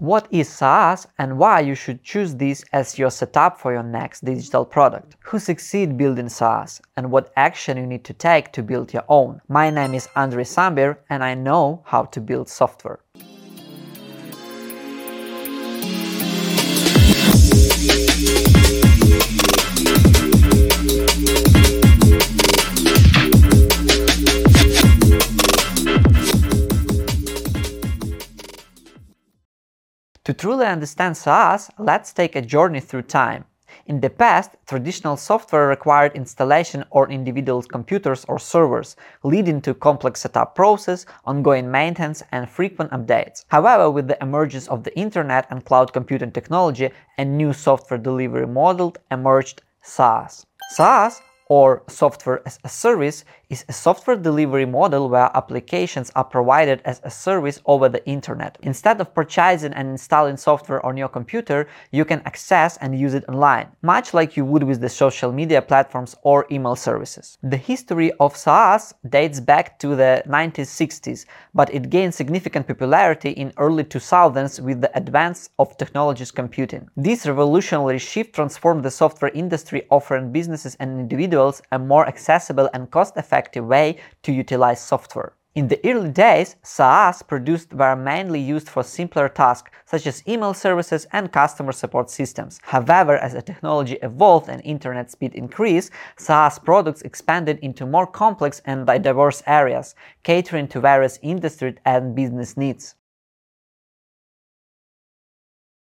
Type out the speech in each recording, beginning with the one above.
What is SaaS and why you should choose this as your setup for your next digital product? Who succeed building SaaS and what action you need to take to build your own? My name is Andriy Sambir and I know how to build software. To truly understand SaaS, let's take a journey through time. In the past, traditional software required installation on individual computers or servers, leading to complex setup process, ongoing maintenance, and frequent updates. However, with the emergence of the internet and cloud computing technology, a new software delivery model emerged SaaS. SaaS or software as a service is a software delivery model where applications are provided as a service over the internet. Instead of purchasing and installing software on your computer, you can access and use it online, much like you would with the social media platforms or email services. The history of SaaS dates back to the 1960s, but it gained significant popularity in early 2000s with the advance of technologies computing. This revolutionary shift transformed the software industry, offering businesses and individuals a more accessible and cost-effective effective way to utilize software. In the early days, SaaS produced were mainly used for simpler tasks such as email services and customer support systems. However, as the technology evolved and internet speed increased, SaaS products expanded into more complex and diverse areas, catering to various industry and business needs.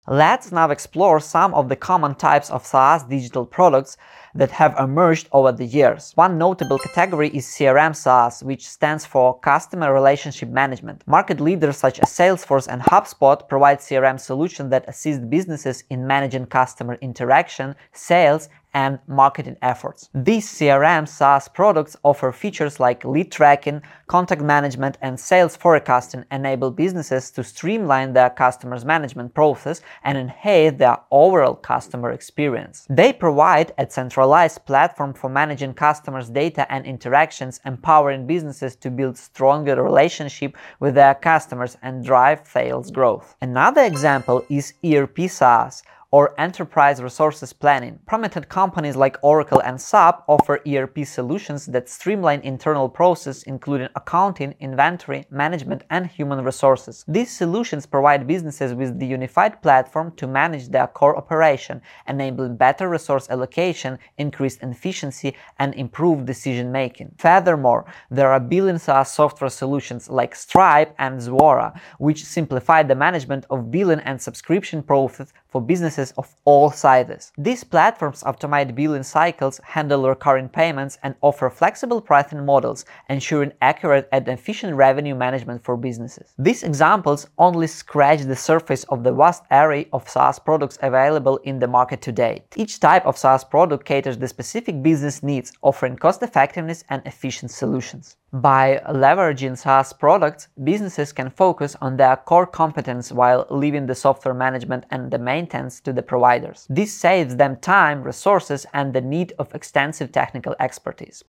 Let's now explore some of the common types of SaaS digital products that have emerged over the years. One notable category is CRM SaaS, which stands for Customer Relationship Management. Market leaders such as Salesforce and HubSpot provide CRM solutions that assist businesses in managing customer interaction, sales, and marketing efforts. These CRM SaaS products offer features like lead tracking, contact management, and sales forecasting, enable businesses to streamline their customers' management process and enhance their overall customer experience. They provide a centralized platform for managing customers' data and interactions, empowering businesses to build stronger relationship with their customers and drive sales growth. Another example is ERP SaaS or enterprise resources planning. Prominent companies like Oracle and SAP offer ERP solutions that streamline internal processes including accounting, inventory, management, and human resources. These solutions provide businesses with the unified platform to manage their core operation, enabling better resource allocation, increased efficiency, and improved decision making. Furthermore, there are billing SaaS software solutions like Stripe and Zuora, which simplify the management of billing and subscription process for businesses of all sizes. These platforms automate billing cycles, handle recurring payments, and offer flexible pricing models, ensuring accurate and efficient revenue management for businesses. These examples only scratch the surface of the vast array of SaaS products available in the market today. Each type of SaaS product caters the specific business needs, offering cost effectiveness and efficient solutions. By leveraging SaaS products, businesses can focus on their core competence while leaving the software management and the maintenance to the providers. This saves them time, resources, and the need of extensive technical expertise.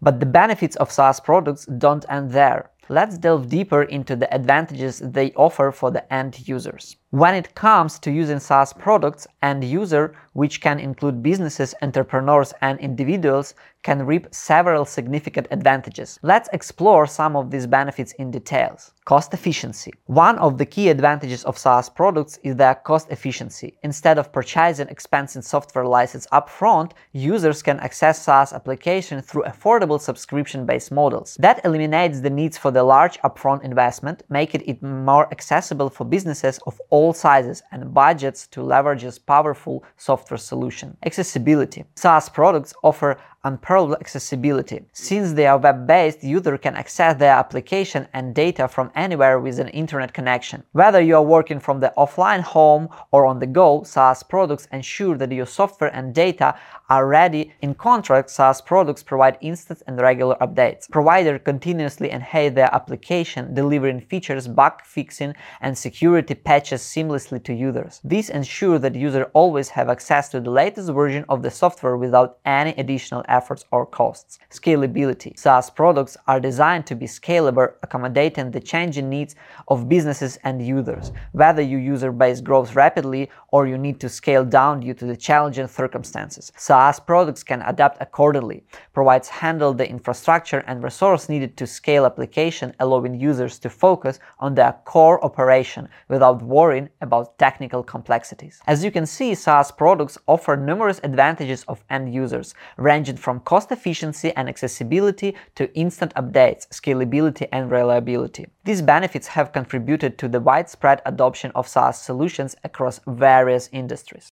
But the benefits of SaaS products don't end there. Let's delve deeper into the advantages they offer for the end users. When it comes to using SaaS products, end user, which can include businesses, entrepreneurs, and individuals, can reap several significant advantages. Let's explore some of these benefits in details. Cost efficiency. One of the key advantages of SaaS products is their cost efficiency. Instead of purchasing expensive software license upfront, users can access SaaS applications through affordable subscription-based models. That eliminates the needs for the large upfront investment, making it more accessible for businesses of all sizes and budgets to leverage this powerful software solution. Accessibility. SaaS products offer unparalleled accessibility. Since they are web-based, user can access their application and data from anywhere with an internet connection. Whether you are working from the offline home or on the go, SaaS products ensure that your software and data are ready. In contrast, SaaS products provide instant and regular updates. Providers continuously enhance their application, delivering features, bug fixing, and security patches seamlessly to users. This ensures that users always have access to the latest version of the software without any additional effort efforts or costs. Scalability. SaaS products are designed to be scalable, accommodating the changing needs of businesses and users, whether your user base grows rapidly or you need to scale down due to the challenging circumstances. SaaS products can adapt accordingly, provides handle the infrastructure and resource needed to scale application, allowing users to focus on their core operation without worrying about technical complexities. As you can see, SaaS products offer numerous advantages of end users, ranging from cost efficiency and accessibility to instant updates, scalability, and reliability. These benefits have contributed to the widespread adoption of SaaS solutions across various industries.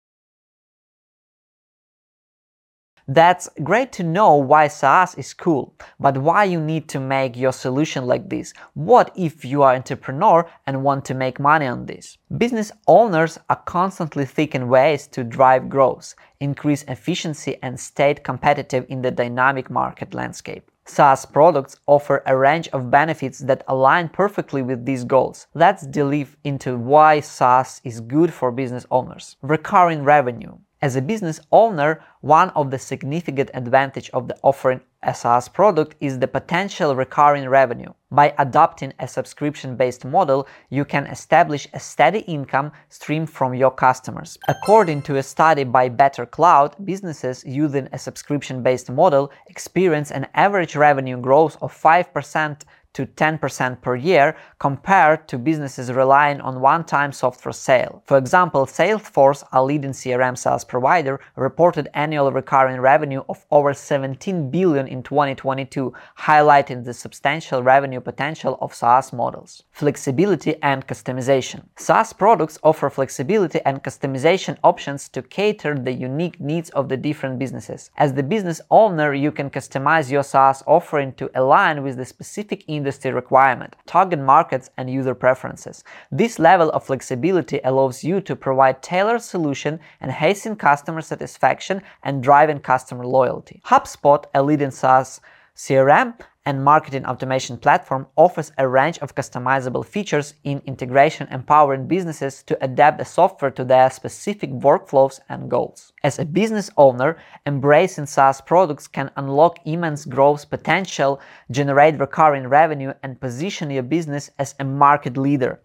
That's great to know why SaaS is cool, but why you need to make your solution like this? What if you are entrepreneur and want to make money on this? Business owners are constantly seeking ways to drive growth, increase efficiency and stay competitive in the dynamic market landscape. SaaS products offer a range of benefits that align perfectly with these goals. Let's delve into why SaaS is good for business owners. Recurring revenue. As a business owner, one of the significant advantage of the offering a SaaS product is the potential recurring revenue. By adopting a subscription-based model, you can establish a steady income stream from your customers. According to a study by BetterCloud, businesses using a subscription-based model experience an average revenue growth of 5% to 10% per year compared to businesses relying on one-time software sale. For example, Salesforce, a leading CRM SaaS provider, reported annual recurring revenue of over 17 billion in 2022, highlighting the substantial revenue potential of SaaS models. Flexibility and customization. SaaS products offer flexibility and customization options to cater the unique needs of the different businesses. As the business owner, you can customize your SaaS offering to align with the specific industry requirement, target markets, and user preferences. This level of flexibility allows you to provide tailored solution, enhancing customer satisfaction and driving customer loyalty. HubSpot, a leading SaaS CRM and marketing automation platform offers a range of customizable features in integration empowering businesses to adapt the software to their specific workflows and goals. As a business owner, embracing SaaS products can unlock immense growth potential, generate recurring revenue, and position your business as a market leader.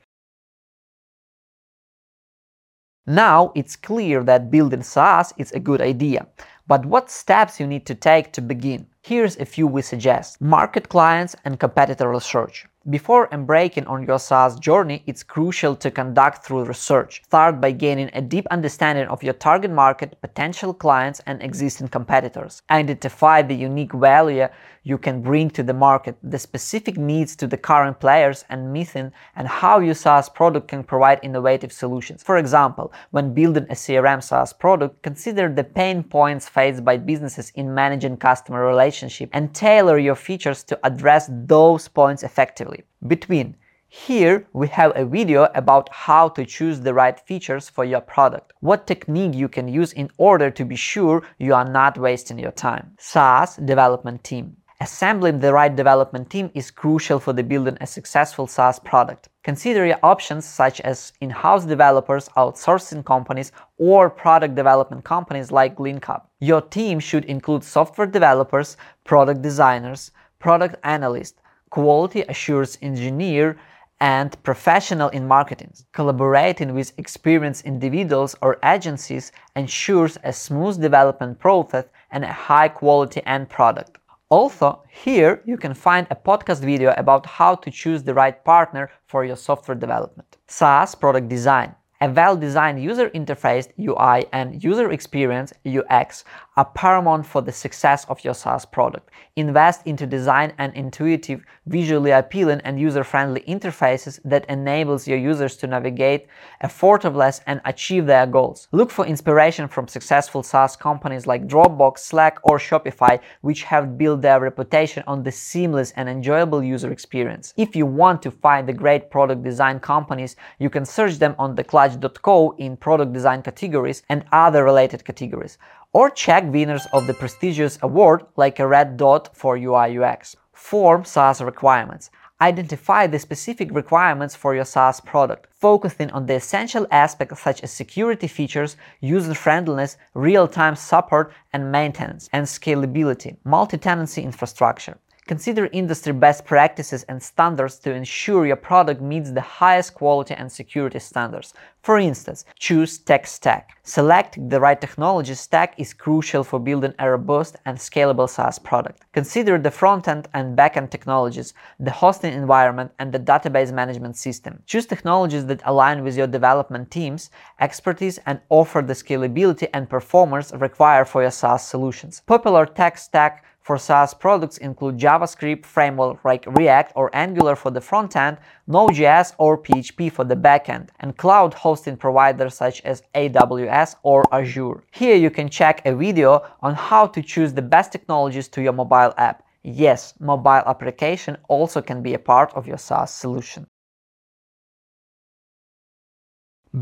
Now it's clear that building SaaS is a good idea, but what steps you need to take to begin? Here's a few we suggest. Market clients and competitor research. Before embarking on your SaaS journey, it's crucial to conduct through research. Start by gaining a deep understanding of your target market, potential clients, and existing competitors. Identify the unique value you can bring to the market, the specific needs to the current players and missing, and how your SaaS product can provide innovative solutions. For example, when building a CRM SaaS product, consider the pain points faced by businesses in managing customer relationship and tailor your features to address those points effectively. Between here we have a video about how to choose the right features for your product, what technique you can use in order to be sure you are not wasting your time. SaaS development team. Assembling the right development team is crucial for the building a successful SaaS product. Consider your options such as in-house developers, outsourcing companies, or product development companies like Linkup. Your team should include software developers, product designers, product analysts, quality assurance engineer, and professional in marketing. Collaborating with experienced individuals or agencies ensures a smooth development process and a high quality end product. Also, here you can find a podcast video about how to choose the right partner for your software development. SaaS product design. A well-designed user interface UI and user experience UX are paramount for the success of your SaaS product. Invest into design and intuitive, visually appealing and user-friendly interfaces that enables your users to navigate effortlessly and achieve their goals. Look for inspiration from successful SaaS companies like Dropbox, Slack, or Shopify, which have built their reputation on the seamless and enjoyable user experience. If you want to find the great product design companies, you can search them on theclutch.co in product design categories and other related categories or check winners of the prestigious award like a red dot for UI UX. Form SaaS requirements. Identify the specific requirements for your SaaS product, focusing on the essential aspects such as security features, user friendliness, real time support and maintenance, and scalability, multi tenancy infrastructure. Consider industry best practices and standards to ensure your product meets the highest quality and security standards. For instance, choose tech stack. Selecting the right technology stack is crucial for building a robust and scalable SaaS product. Consider the front-end and back-end technologies, the hosting environment, and the database management system. Choose technologies that align with your development team's expertise and offer the scalability and performance required for your SaaS solutions. Popular tech stack for SaaS products include JavaScript framework like React or Angular for the front end, Node.js or PHP for the back end, and cloud hosting providers such as AWS or Azure. Here you can check a video on how to choose the best technologies to your mobile app. Yes, mobile application also can be a part of your SaaS solution.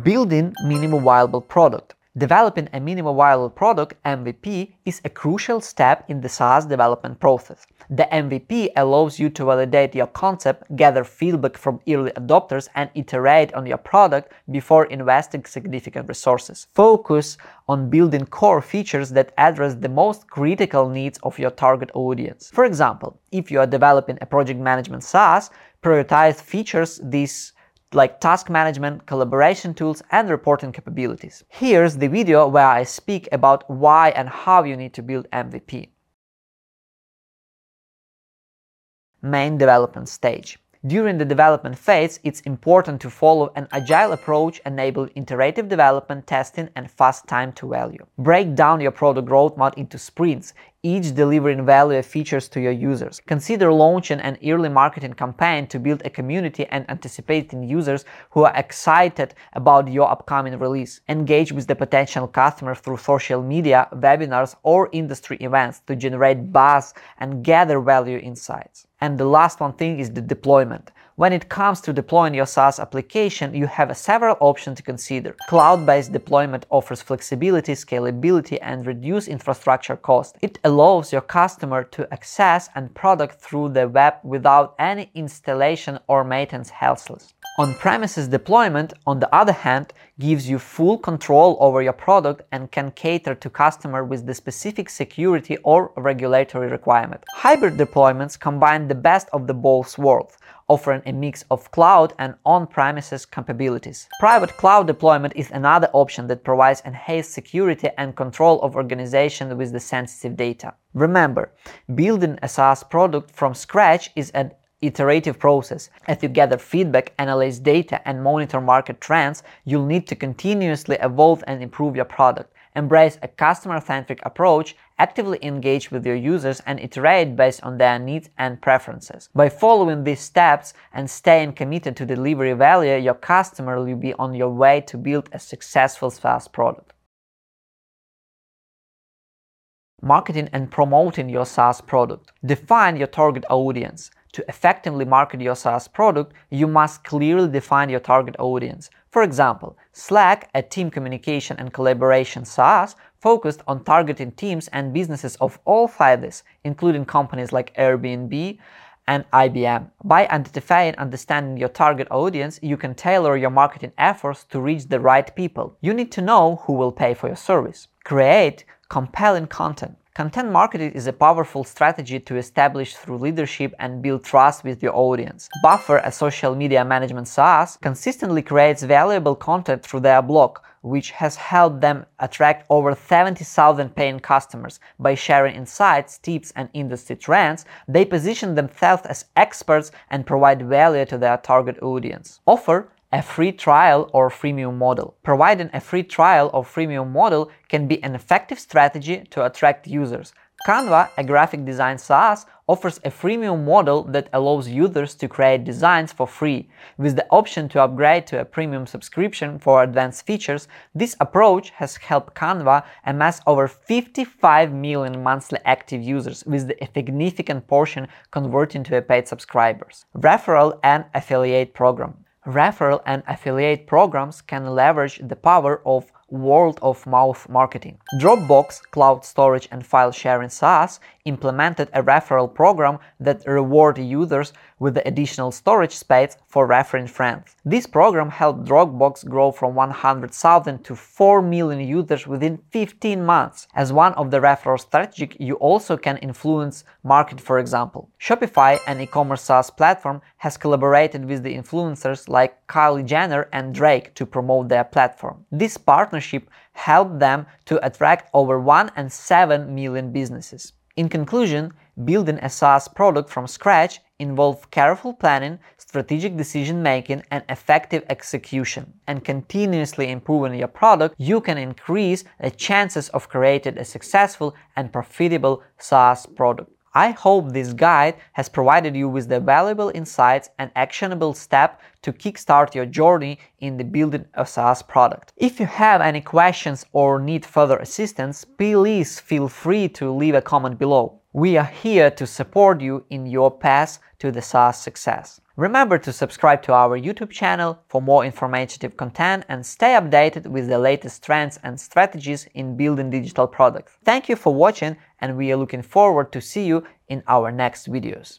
Building minimum viable product. Developing a minimum viable product MVP is a crucial step in the SaaS development process. The MVP allows you to validate your concept, gather feedback from early adopters, and iterate on your product before investing significant resources. Focus on building core features that address the most critical needs of your target audience. For example, if you are developing a project management SaaS, prioritize features these like task management, collaboration tools, and reporting capabilities. Here's the video where I speak about why and how you need to build MVP. Main development stage. During the development phase, it's important to follow an agile approach enable iterative development, testing, and fast time to value. Break down your product roadmap into sprints, each delivering value features to your users. Consider launching an early marketing campaign to build a community and anticipating users who are excited about your upcoming release. Engage with the potential customers through social media, webinars, or industry events to generate buzz and gather value insights. And the last one thing is the deployment. When it comes to deploying your SaaS application, you have several options to consider. Cloud-based deployment offers flexibility, scalability, and reduced infrastructure cost. It allows your customer to access and product through the web without any installation or maintenance hassles. On-premises deployment, on the other hand, gives you full control over your product and can cater to customer with the specific security or regulatory requirement. Hybrid deployments combine the best of the both worlds offering a mix of cloud and on-premises capabilities. Private cloud deployment is another option that provides enhanced security and control of organization with the sensitive data. Remember, building a SaaS product from scratch is an iterative process. As you gather feedback, analyze data, and monitor market trends, you'll need to continuously evolve and improve your product. Embrace a customer-centric approach, actively engage with your users and iterate based on their needs and preferences. By following these steps and staying committed to delivery value, your customer will be on your way to build a successful SaaS product. Marketing and promoting your SaaS product. Define your target audience. To effectively market your SaaS product, you must clearly define your target audience. For example, Slack, a team communication and collaboration SaaS, focused on targeting teams and businesses of all sizes, including companies like Airbnb and IBM. By identifying and understanding your target audience, you can tailor your marketing efforts to reach the right people. You need to know who will pay for your service. Create compelling content. Content marketing is a powerful strategy to establish through leadership and build trust with your audience. Buffer, a social media management SaaS, consistently creates valuable content through their blog, which has helped them attract over 70,000 paying customers. By sharing insights, tips, and industry trends, they position themselves as experts and provide value to their target audience. Offer a free trial or freemium model. Providing a free trial or freemium model can be an effective strategy to attract users. Canva, a graphic design SaaS, offers a freemium model that allows users to create designs for free. With the option to upgrade to a premium subscription for advanced features, this approach has helped Canva amass over 55 million monthly active users, with a significant portion converting to paid subscribers. Referral and affiliate program. Referral and affiliate programs can leverage the power of word of mouth marketing. Dropbox, cloud storage and file sharing SaaS, implemented a referral program that reward users with the additional storage space for referring friends. This program helped Dropbox grow from 100,000 to 4 million users within 15 months. As one of the referral strategies, you also can influence market, for example. Shopify, an e-commerce SaaS platform, has collaborated with the influencers like Kylie Jenner and Drake to promote their platform. This partnership helped them to attract over 1 and 7 million businesses. In conclusion, building a SaaS product from scratch involves careful planning, strategic decision making, and effective execution. And continuously improving your product, you can increase the chances of creating a successful and profitable SaaS product. I hope this guide has provided you with the valuable insights and actionable steps to kickstart your journey in the building a SaaS product. If you have any questions or need further assistance, please feel free to leave a comment below. We are here to support you in your path to the SaaS success. Remember to subscribe to our YouTube channel for more informative content and stay updated with the latest trends and strategies in building digital products. Thank you for watching and we are looking forward to see you in our next videos.